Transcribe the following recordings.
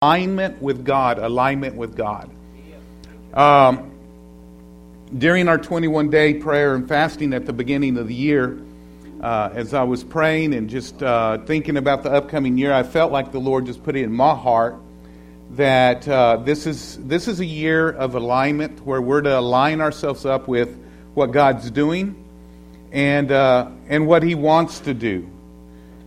alignment with God, alignment with God. Um, during our 21 day prayer and fasting at the beginning of the year, uh, as I was praying and just uh, thinking about the upcoming year, I felt like the Lord just put it in my heart that uh, this is this is a year of alignment where we're to align ourselves up with what God's doing and uh, and what He wants to do.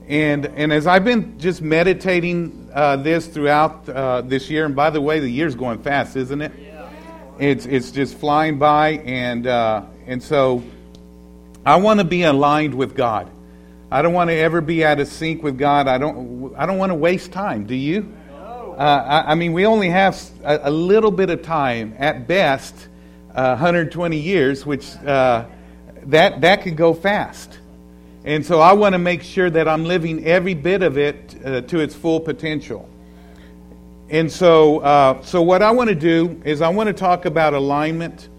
And and as I've been just meditating uh, this throughout uh, this year, and by the way, the year's going fast, isn't it? Yeah. It's it's just flying by, and uh, and so I want to be aligned with God. I don't want to ever be out of sync with God. I don't I don't want to waste time. Do you? Uh, I, I, mean, we only have a, a, little bit of time at best, uh, 120 years, which uh, that that could go fast. And so I want to make sure that I'm living every bit of it uh, to its full potential. And so, uh, so what I want to do is I want to talk about alignment.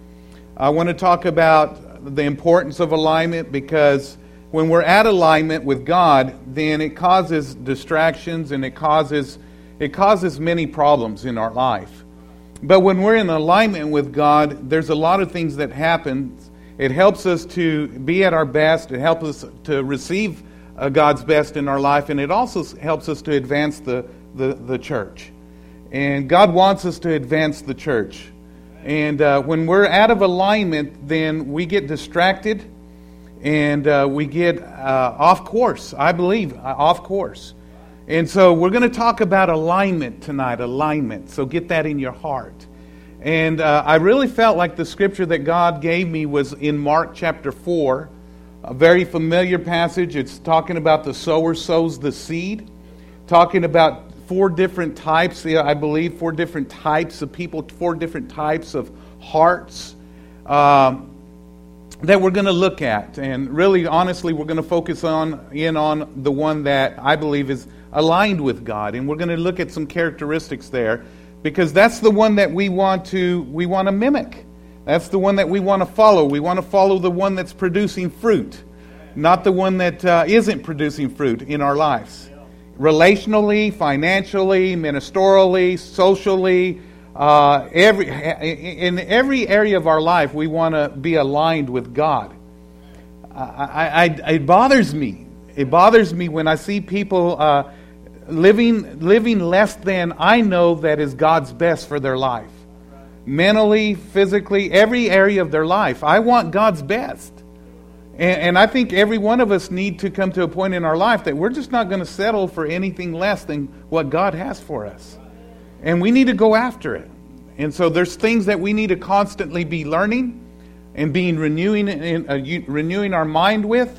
I want to talk about the importance of alignment because when we're at alignment with God, then it causes distractions and it causes it causes many problems in our life. But when we're in alignment with God, there's a lot of things that happen it helps us to be at our best. It helps us to receive uh, God's best in our life, and it also helps us to advance the, the, the church. And God wants us to advance the church. And uh, when we're out of alignment, then we get distracted and uh, we get uh, off course, I believe, uh, off course. And so we're going to talk about alignment tonight, alignment. So get that in your heart. And uh, I really felt like the scripture that God gave me was in Mark chapter 4, a very familiar passage. It's talking about the sower sows the seed, talking about four different types, I believe, four different types of people, four different types of hearts um, that we're going to look at. And really, honestly, we're going to focus on in on the one that I believe is aligned with God. And we're going to look at some characteristics there because that's the one that we want to we want to mimic. That's the one that we want to follow. We want to follow the one that's producing fruit, not the one that uh, not producing fruit in our lives. Relationally, financially, ministerially, socially, uh, every in every area of our life, we want to be aligned with God. I, I, it bothers me. It bothers me when I see people. Uh, living, living less than I know that is God's best for their life. Mentally, physically, every area of their life. I want God's best. And, and I think every one of us need to come to a point in our life that we're just not going to settle for anything less than what God has for us. And we need to go after it. And so there's things that we need to constantly be learning and being renewing, uh, renewing our mind with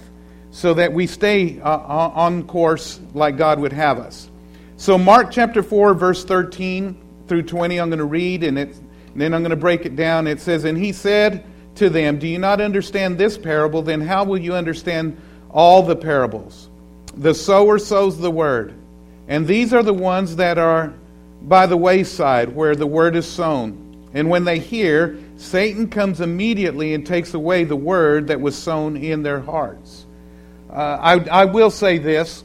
so that we stay uh, on course like God would have us. So, Mark chapter 4, verse 13 through 20, I'm going to read, and, and then I'm going to break it down. It says, And he said to them, Do you not understand this parable? Then how will you understand all the parables? The sower sows the word, and these are the ones that are by the wayside where the word is sown. And when they hear, Satan comes immediately and takes away the word that was sown in their hearts. Uh, I, I will say this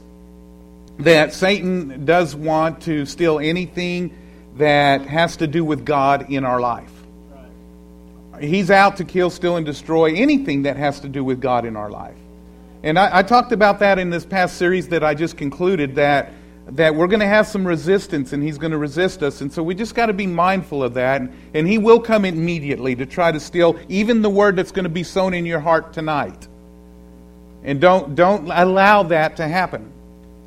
that Satan does want to steal anything that has to do with God in our life. He's out to kill, steal, and destroy anything that has to do with God in our life. And I, I talked about that in this past series that I just concluded that that we're going to have some resistance and he's going to resist us. And so we just got to be mindful of that. And he will come immediately to try to steal even the word that's going to be sown in your heart tonight. And don't, don't allow that to happen.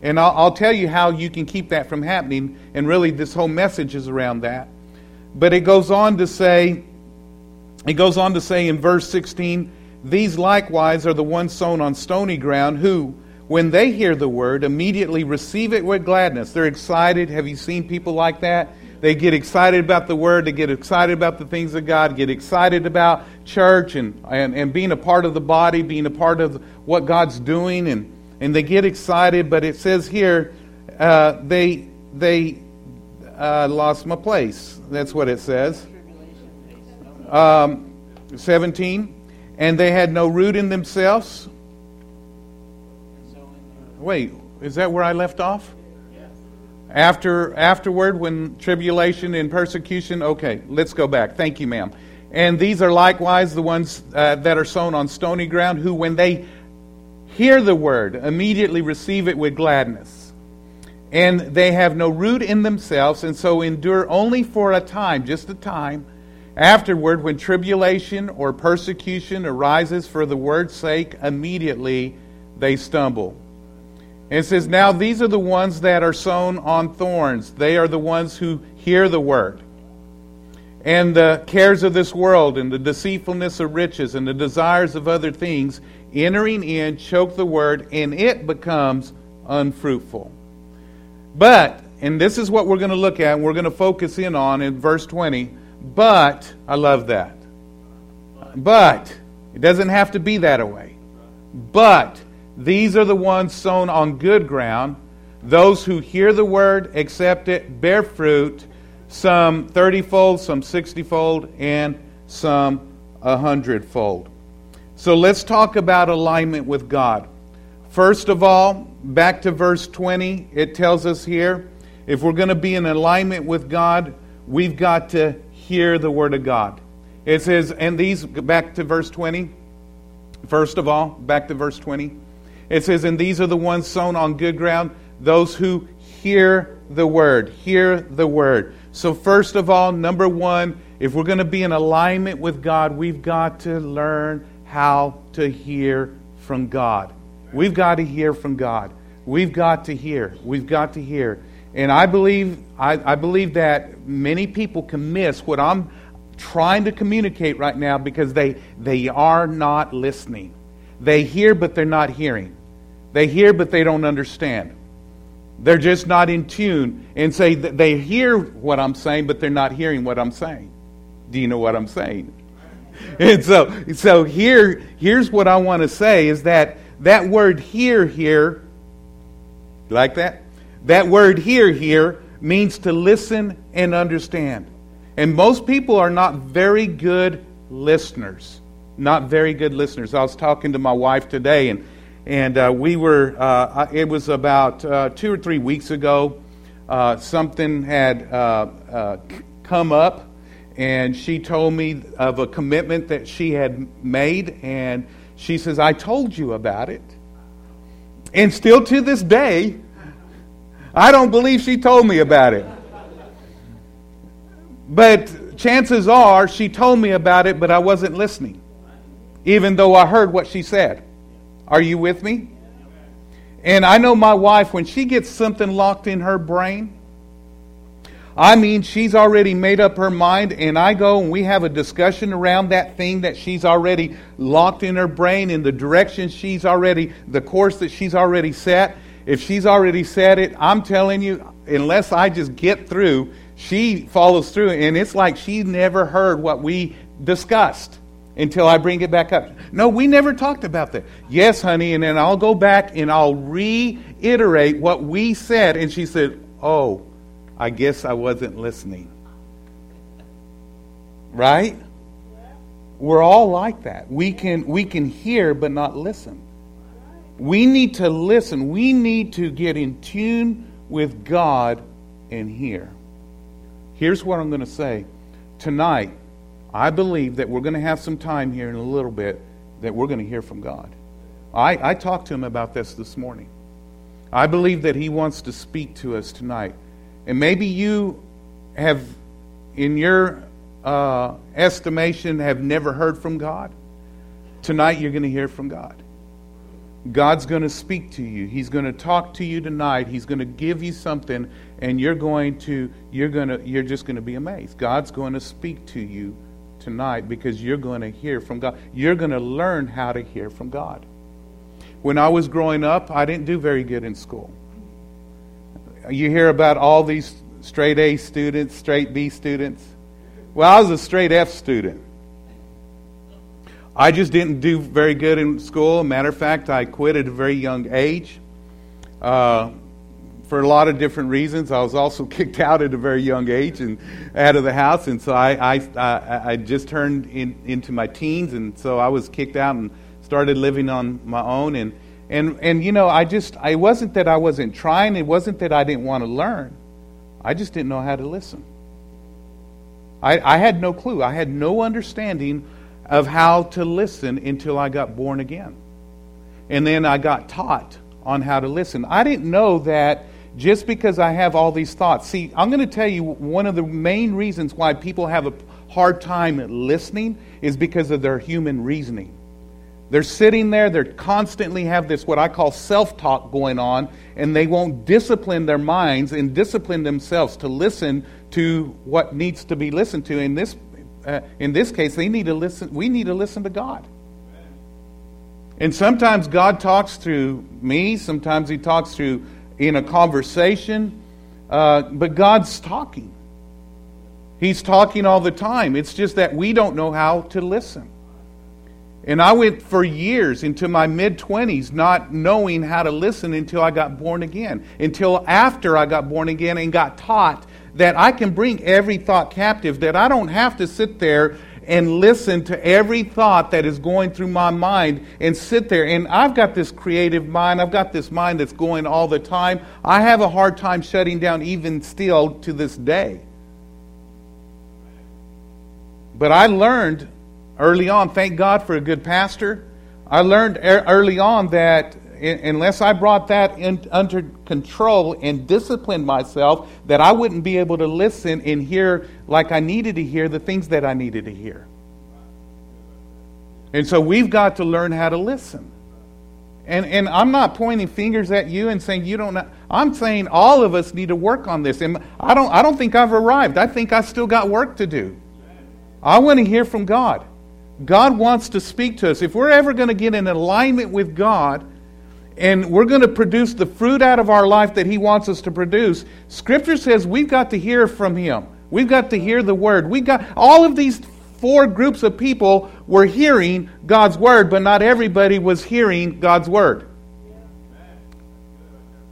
And I'll, I'll tell you how you can keep that from happening. And really, this whole message is around that. But it goes on to say, it goes on to say in verse 16, these likewise are the ones sown on stony ground who, when they hear the word, immediately receive it with gladness. They're excited. Have you seen people like that? They get excited about the Word. They get excited about the things of God. Get excited about church and, and, and being a part of the body, being a part of what God's doing. And, and they get excited. But it says here, uh, they, they uh, lost my place. That's what it says. Um, 17. And they had no root in themselves. Wait, is that where I left off? After afterward, when tribulation and persecution, okay, let's go back. Thank you, ma'am. And these are likewise the ones uh, that are sown on stony ground, who, when they hear the word, immediately receive it with gladness. And they have no root in themselves, and so endure only for a time, just a time. Afterward, when tribulation or persecution arises for the word's sake, immediately they stumble. It says, Now these are the ones that are sown on thorns. They are the ones who hear the word. And the cares of this world, and the deceitfulness of riches, and the desires of other things, entering in, choke the word, and it becomes unfruitful. But, and this is what we're going to look at, and we're going to focus in on in verse 20. But, I love that. But, it doesn't have to be that way. But, these are the ones sown on good ground, those who hear the word, accept it, bear fruit, some thirtyfold, some sixtyfold, and some a hundredfold. So let's talk about alignment with God. First of all, back to verse 20, it tells us here if we're going to be in alignment with God, we've got to hear the Word of God. It says, and these, back to verse 20. First of all, back to verse 20. It says, And these are the ones sown on good ground, those who hear the word. Hear the word. So, first of all, number one, if we're going to be in alignment with God, we've got to learn how to hear from God. We've got to hear from God. We've got to hear. We've got to hear. And I believe, I, I believe that many people can miss what I'm trying to communicate right now because they, they are not listening. They hear, but they're not hearing. They hear, but they don't understand. They're just not in tune and say that they hear what I'm saying, but they're not hearing what I'm saying. Do you know what I'm saying? And so, so here, here's what I want to say is that that word hear here, like that? That word hear here means to listen and understand. And most people are not very good listeners. Not very good listeners. I was talking to my wife today, and and uh, we were, uh, it was about uh, two or three weeks ago, uh, something had uh, uh, come up, and she told me of a commitment that she had made, and she says, I told you about it. And still to this day, I don't believe she told me about it. But chances are she told me about it, but I wasn't listening, even though I heard what she said. Are you with me? And I know my wife, when she gets something locked in her brain, I mean, she's already made up her mind, and I go and we have a discussion around that thing that she's already locked in her brain, in the direction she's already, the course that she's already set. If she's already set it, I'm telling you, unless I just get through, she follows through, and it's like she never heard what we discussed until I bring it back up. No, we never talked about that. Yes, honey, and then I'll go back and I'll reiterate what we said. And she said, Oh, I guess I wasn't listening. Right? We're all like that. We can we can hear but not listen. We need to listen. We need to get in tune with God and hear. Here's what I'm going to say. Tonight, I believe that we're going to have some time here in a little bit that we're going to hear from God. I, I talked to him about this this morning. I believe that he wants to speak to us tonight. And maybe you have, in your uh, estimation, have never heard from God. Tonight you're going to hear from God. God's going to speak to you. He's going to talk to you tonight. He's going to give you something and you're going to you're going to you're just going to be amazed. God's going to speak to you tonight because you're going to hear from God. You're going to learn how to hear from God. When I was growing up, I didn't do very good in school. You hear about all these straight A students, straight B students. Well, I was a straight F student. I just didn't do very good in school. Matter of fact, I quit at a very young age. Uh, for a lot of different reasons. I was also kicked out at a very young age and out of the house, and so I, I, I, I just turned in, into my teens, and so I was kicked out and started living on my own. And, and, and you know, I just, it wasn't that I wasn't trying, it wasn't that I didn't want to learn. I just didn't know how to listen. I, I had no clue. I had no understanding of how to listen until I got born again. And then I got taught on how to listen. I didn't know that just because I have all these thoughts. See, I'm going to tell you one of the main reasons why people have a hard time listening is because of their human reasoning. They're sitting there, they constantly have this, what I call self talk going on, and they won't discipline their minds and discipline themselves to listen to what needs to be listened to. In this, uh, in this case, they need to listen, we need to listen to God. And sometimes God talks through me, sometimes He talks through in a conversation, uh, but God's talking. He's talking all the time. It's just that we don't know how to listen. And I went for years into my mid 20s not knowing how to listen until I got born again. Until after I got born again and got taught that I can bring every thought captive, that I don't have to sit there and listen to every thought that is going through my mind and sit there. And I've got this creative mind, I've got this mind that's going all the time. I have a hard time shutting down even still to this day. But I learned early on, thank God for a good pastor. I learned early on that unless I brought that in, under control and disciplined myself, that I wouldn't be able to listen and hear like I needed to hear the things that I needed to hear. And so we've got to learn how to listen. And, and I'm not pointing fingers at you and saying you don't know. I'm saying all of us need to work on this. And I don't, I don't think I've arrived. I think I still got work to do. I want to hear from God. God wants to speak to us. If we're ever going to get in alignment with God and we're going to produce the fruit out of our life that He wants us to produce, Scripture says we've got to hear from Him. We've got to hear the Word. We've got all of these four groups of people were hearing God's Word, but not everybody was hearing God's Word.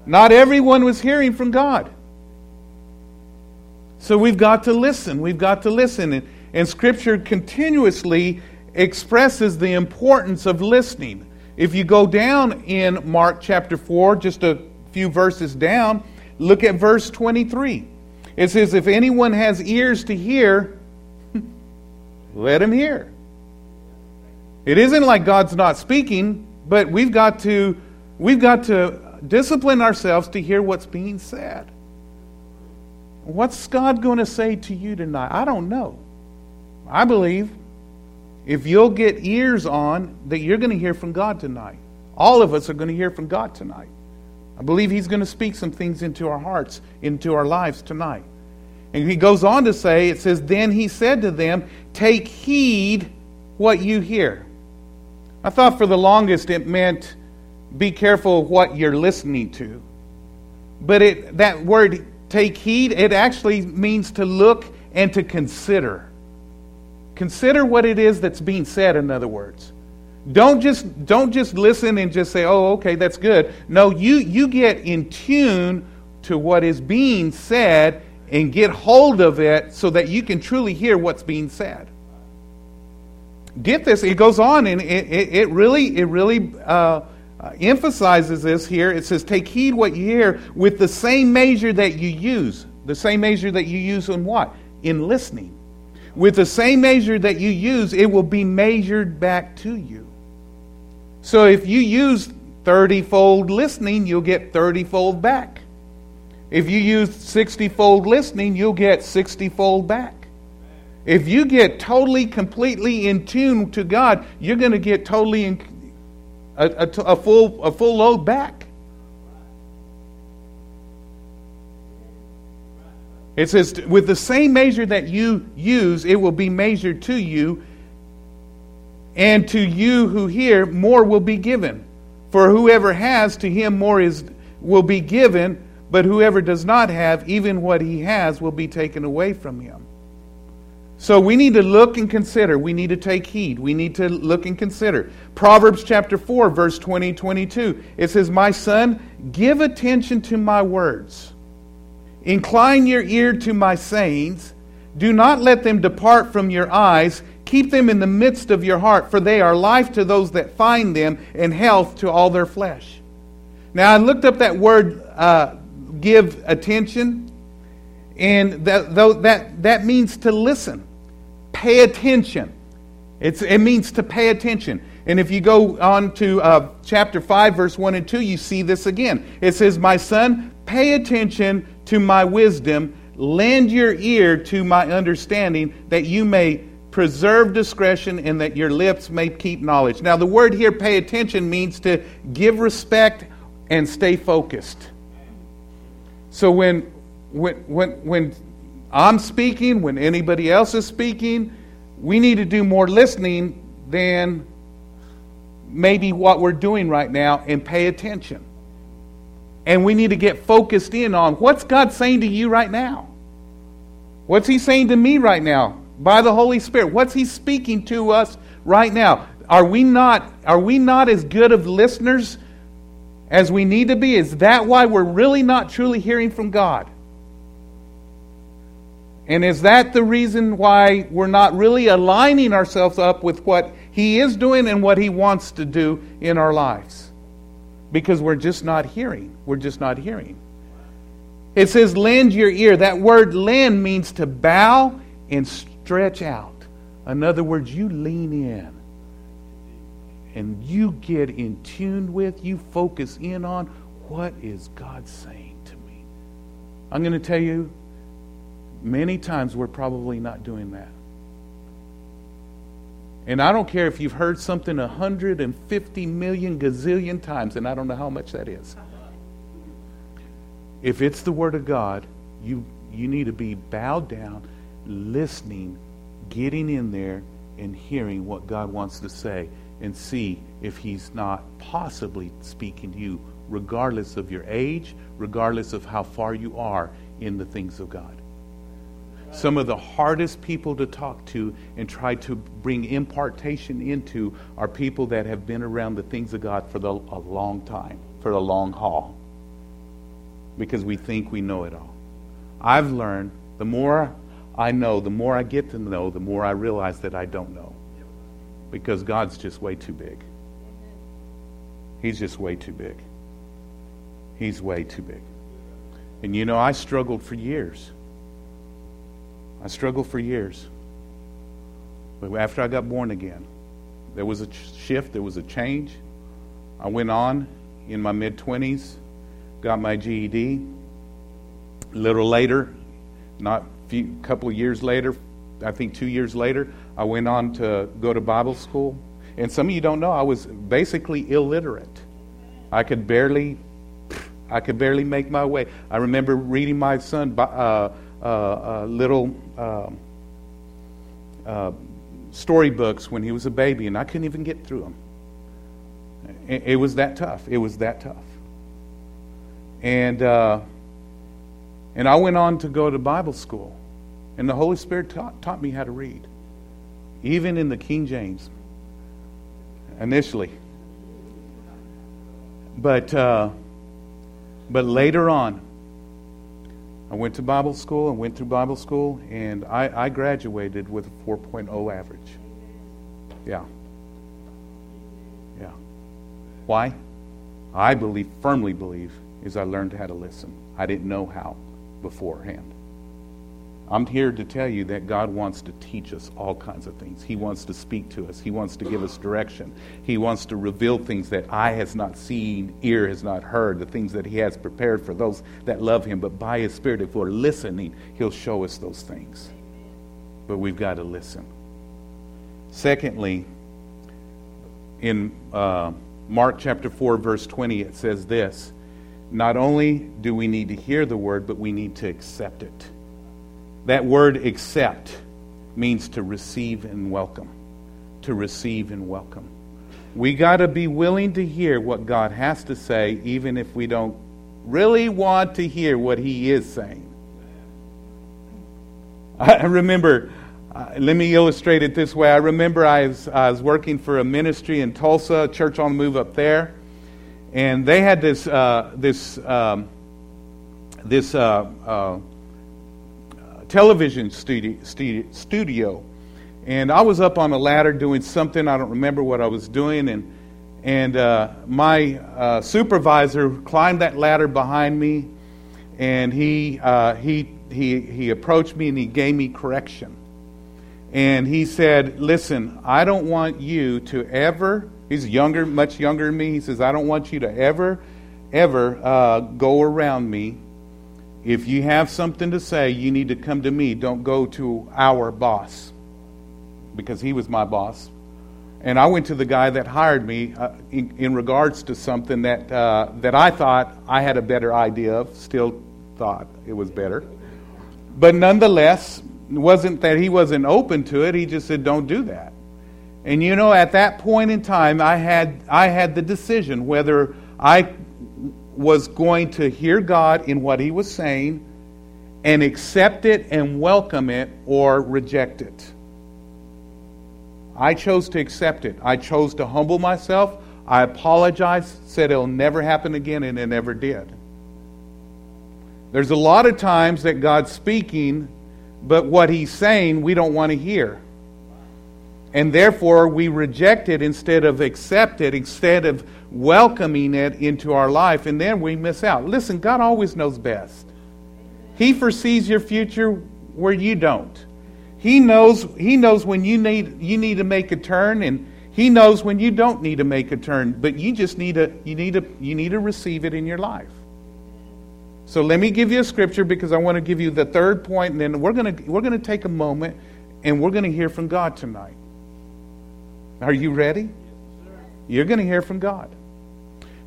Not everyone was hearing from God. So we've got to listen. We've got to listen. And, and Scripture continuously expresses the importance of listening. If you go down in Mark chapter 4, just a few verses down, look at verse 23. It says, If anyone has ears to hear, let him hear. It isn't like God's not speaking, but we've got to we've got to discipline ourselves to hear what's being said. What's God going to say to you tonight? I don't know. I believe if you'll get ears on, that you're going to hear from God tonight. All of us are going to hear from God tonight. I believe He's going to speak some things into our hearts, into our lives tonight. And He goes on to say, it says, Then He said to them, Take heed what you hear. I thought for the longest it meant be careful what you're listening to. But it, that word, take heed, it actually means to look and to consider. Consider what it is that's being said, in other words. Don't just, don't just listen and just say, oh, okay, that's good. No, you, you get in tune to what is being said and get hold of it so that you can truly hear what's being said. Get this, it goes on and it, it, it really, it really uh, emphasizes this here. It says, Take heed what you hear with the same measure that you use. The same measure that you use in what? In listening. With the same measure that you use, it will be measured back to you. So if you use 30 fold listening, you'll get 30 fold back. If you use 60 fold listening, you'll get 60 fold back. If you get totally, completely in tune to God, you're going to get totally in, a, a, a, full, a full load back. It says, with the same measure that you use, it will be measured to you, and to you who hear, more will be given. For whoever has, to him more is will be given, but whoever does not have, even what he has will be taken away from him. So we need to look and consider. We need to take heed. We need to look and consider. Proverbs chapter 4, verse 20, 22. It says, My son, give attention to my words Incline your ear to my sayings. Do not let them depart from your eyes. Keep them in the midst of your heart, for they are life to those that find them and health to all their flesh. Now, I looked up that word, uh, give attention. And that, though, that, that means to listen, pay attention. It's, it means to pay attention. And if you go on to uh, chapter 5, verse 1 and 2, you see this again. It says, My son, pay attention to my wisdom, lend your ear to my understanding, that you may preserve discretion and that your lips may keep knowledge. Now, the word here, pay attention, means to give respect and stay focused. So when, when, when, when I'm speaking, when anybody else is speaking, we need to do more listening than maybe what we're doing right now and pay attention. And we need to get focused in on what's God saying to you right now? What's He saying to me right now by the Holy Spirit? What's He speaking to us right now? Are we not, are we not as good of listeners as we need to be? Is that why we're really not truly hearing from God? And is that the reason why we're not really aligning ourselves up with what He is doing and what He wants to do in our lives? Because we're just not hearing. We're just not hearing. It says, lend your ear. That word lend means to bow and stretch out. In other words, you lean in and you get in tune with, you focus in on what is God saying to me. I'm going to tell you, many times we're probably not doing that. And I don't care if you've heard something 150 million gazillion times, and I don't know how much that is. If it's the Word of God, you, you need to be bowed down, listening, getting in there, and hearing what God wants to say and see if He's not possibly speaking to you, regardless of your age, regardless of how far you are in the things of God. Some of the hardest people to talk to and try to bring impartation into are people that have been around the things of God for the, a long time, for the long haul, because we think we know it all. I've learned the more I know, the more I get to know, the more I realize that I don't know because God's just way too big. He's just way too big. He's way too big. And you know, I struggled for years. I struggled for years. But after I got born again, there was a shift, there was a change. I went on in my mid 20s, got my GED. A little later, not a couple of years later, I think two years later, I went on to go to Bible school. And some of you don't know, I was basically illiterate. I could barely, I could barely make my way. I remember reading my son uh, uh, uh, little um, uh, storybooks when he was a baby, and I couldn't even get through them. It, it was that tough. It was that tough. And uh, and I went on to go to Bible school. And the Holy Spirit taught, taught me how to read, even in the King James, initially. But, uh, but later on, I went to Bible school and went through Bible school, and I, I graduated with a 4.0 average. Yeah. Yeah. Why? I believe, firmly believe, is I learned how to listen. I didn't know how beforehand. I'm here to tell you that God wants to teach us all kinds of things. He wants to speak to us. He wants to give us direction. He wants to reveal things that eye has not seen, ear has not heard, the things that He has prepared for those that love Him. But by His Spirit, if we're listening, He'll show us those things. But we've got to listen. Secondly, in uh, Mark chapter 4, verse 20, it says this Not only do we need to hear the word, but we need to accept it. That word accept means to receive and welcome. To receive and welcome. We got to be willing to hear what God has to say, even if we don't really want to hear what He is saying. I remember, uh, let me illustrate it this way. I remember I was, I was working for a ministry in Tulsa, church on the move up there, and they had this, uh, this, um, this uh, uh television studio. And I was up on a ladder doing something. I don't remember what I was doing. And, and uh, my uh, supervisor climbed that ladder behind me. And he, uh, he he, he approached me and he gave me correction. And he said, Listen, I don't want you to ever, he's younger, much younger than me. He says, I don't want you to ever, ever uh, go around me. If you have something to say, you need to come to me. Don't go to our boss, because he was my boss. And I went to the guy that hired me uh, in, in, regards to something that, uh, that I thought I had a better idea of, still thought it was better. But nonetheless, it wasn't that he wasn't open to it, he just said, don't do that. And you know, at that point in time, I had, I had the decision whether I was going to hear God in what he was saying and accept it and welcome it or reject it. I chose to accept it. I chose to humble myself. I apologized, said it'll never happen again, and it never did. There's a lot of times that God's speaking, but what He's saying we don't want to hear. And therefore, we reject it instead of accept it, instead of welcoming it into our life, and then we miss out. Listen, God always knows best. He foresees your future where you don't. He knows, he knows when you need, you need to make a turn, and He knows when you don't need to make a turn, but you just need to, you need to, you need to receive it in your life. So let me give you a scripture because I want to give you the third point, and then we're going to, we're going to take a moment and we're going to hear from God tonight. Are you ready? You're going to hear from God.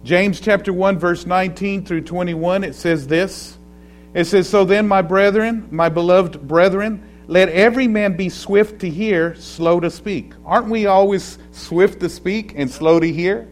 James chapter 1, verse 19 through 21, it says this. It says, So then, my brethren, my beloved brethren, let every man be swift to hear, slow to speak. Aren't we always swift to speak and slow to hear?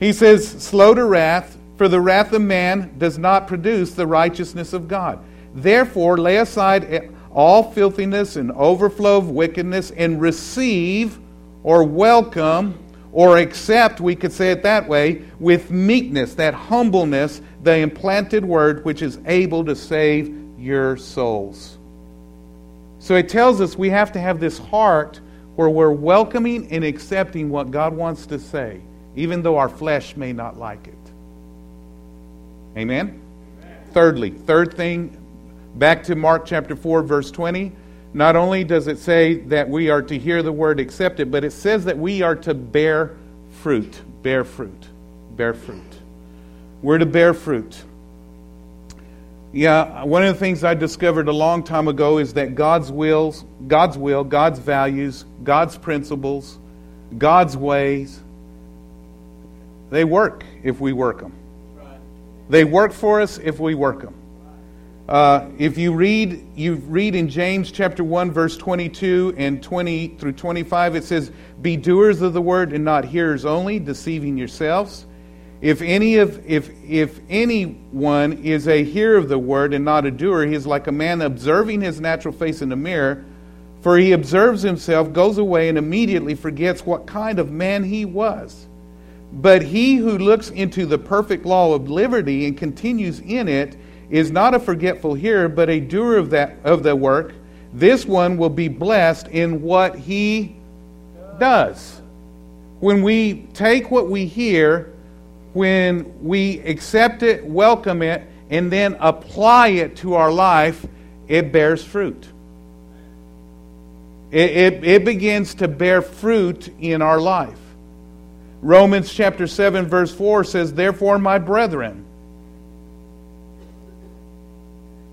He says, slow to wrath, for the wrath of man does not produce the righteousness of God. Therefore, lay aside all filthiness and overflow of wickedness and receive or welcome or accept, we could say it that way, with meekness, that humbleness, the implanted word which is able to save your souls. So it tells us we have to have this heart where we're welcoming and accepting what God wants to say, even though our flesh may not like it. Amen? Amen? Thirdly, third thing, back to Mark chapter 4, verse 20. Not only does it say that we are to hear the word, accept it, but it says that we are to bear fruit. Bear fruit. Bear fruit. We're to bear fruit. Yeah, one of the things I discovered a long time ago is that God's wills, God's will, God's values, God's principles, God's ways, they work if we work them. They work for us if we work them. Uh, if you read, you read in James chapter 1, verse 22 and 20 through 25, it says, Be doers of the word and not hearers only, deceiving yourselves. If any of if if anyone is a hearer of the word and not a doer, he is like a man observing his natural face in a mirror, for he observes himself, goes away, and immediately forgets what kind of man he was. But he who looks into the perfect law of liberty and continues in it is not a forgetful hearer, but a doer of that of the work. This one will be blessed in what he does. When we take what we hear when we accept it, welcome it, and then apply it to our life, it bears fruit. It, it, it, begins to bear fruit in our life. Romans chapter 7, verse 4 says, Therefore, my brethren,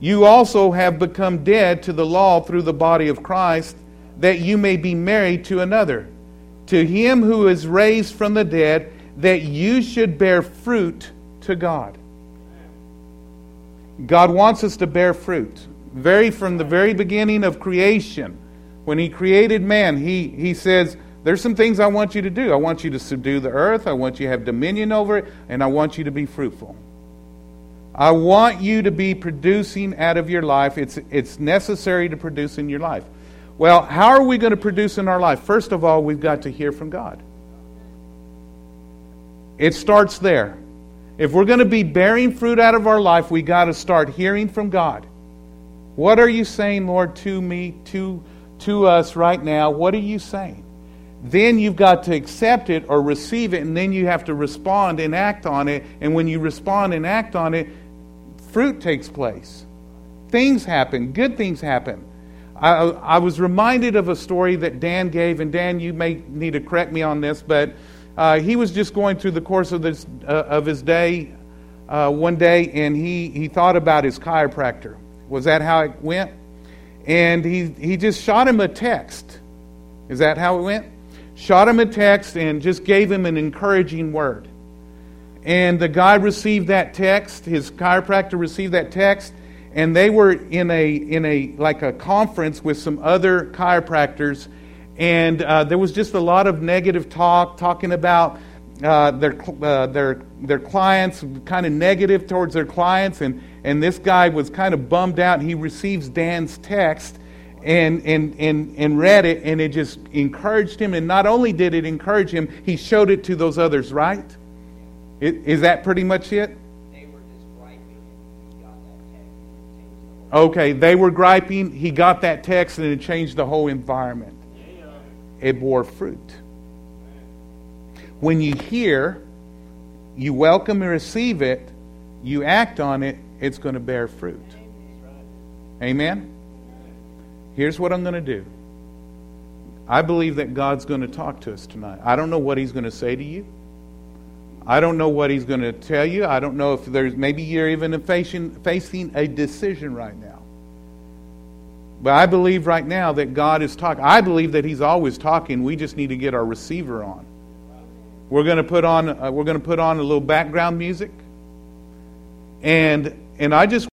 you also have become dead to the law through the body of Christ, that you may be married to another, to him who is raised from the dead that you should bear fruit to God. God wants us to bear fruit. Very from the very beginning of creation, when He created man, He, he says, There's some things I want you to do. I want you to subdue the earth, I want you to have dominion over it, and I want you to be fruitful. I want you to be producing out of your life. It's, it's necessary to produce in your life. Well, how are we going to produce in our life? First of all, we've got to hear from God. It starts there. If we're going to be bearing fruit out of our life, we got to start hearing from God. What are you saying, Lord, to me, to, to us right now? What are you saying? Then you've got to accept it or receive it, and then you have to respond and act on it. And when you respond and act on it, fruit takes place. things happen, good things happen. I, I was reminded of a story that Dan gave, and Dan, you may need to correct me on this, but uh, he was just going through the course of, this, uh, of his day uh, one day, and he, he thought about his chiropractor. Was that how it went? And he, he just shot him a text. Is that how it went? Shot him a text and just gave him an encouraging word. And the guy received that text, his chiropractor received that text, and they were in a in a like a conference with some other chiropractors, and uh, there was just a lot of negative talk, talking about uh, their uh, their their clients, kind of negative towards their clients, and and this guy was kind of bummed out. He receives Dan's text. And, and, and, and read it, and it just encouraged him. And not only did it encourage him, he showed it to those others, right? Is that pretty much it? Okay, they were griping. He got that text and it changed the whole environment. It bore fruit. When you hear, you welcome and receive it, you act on it, it's going to bear fruit. Amen? Here's what I'm going to do. I believe that God's going to talk to us tonight. I don't know what He's going to say to you. I don't know what he's going to tell you. I don't know if there's maybe you're even facing, facing a decision right now. But I believe right now that God is talking. I believe that He's always talking. We just need to get our receiver on. We're going to put on. Uh, we're going to put on a little background music, and and I just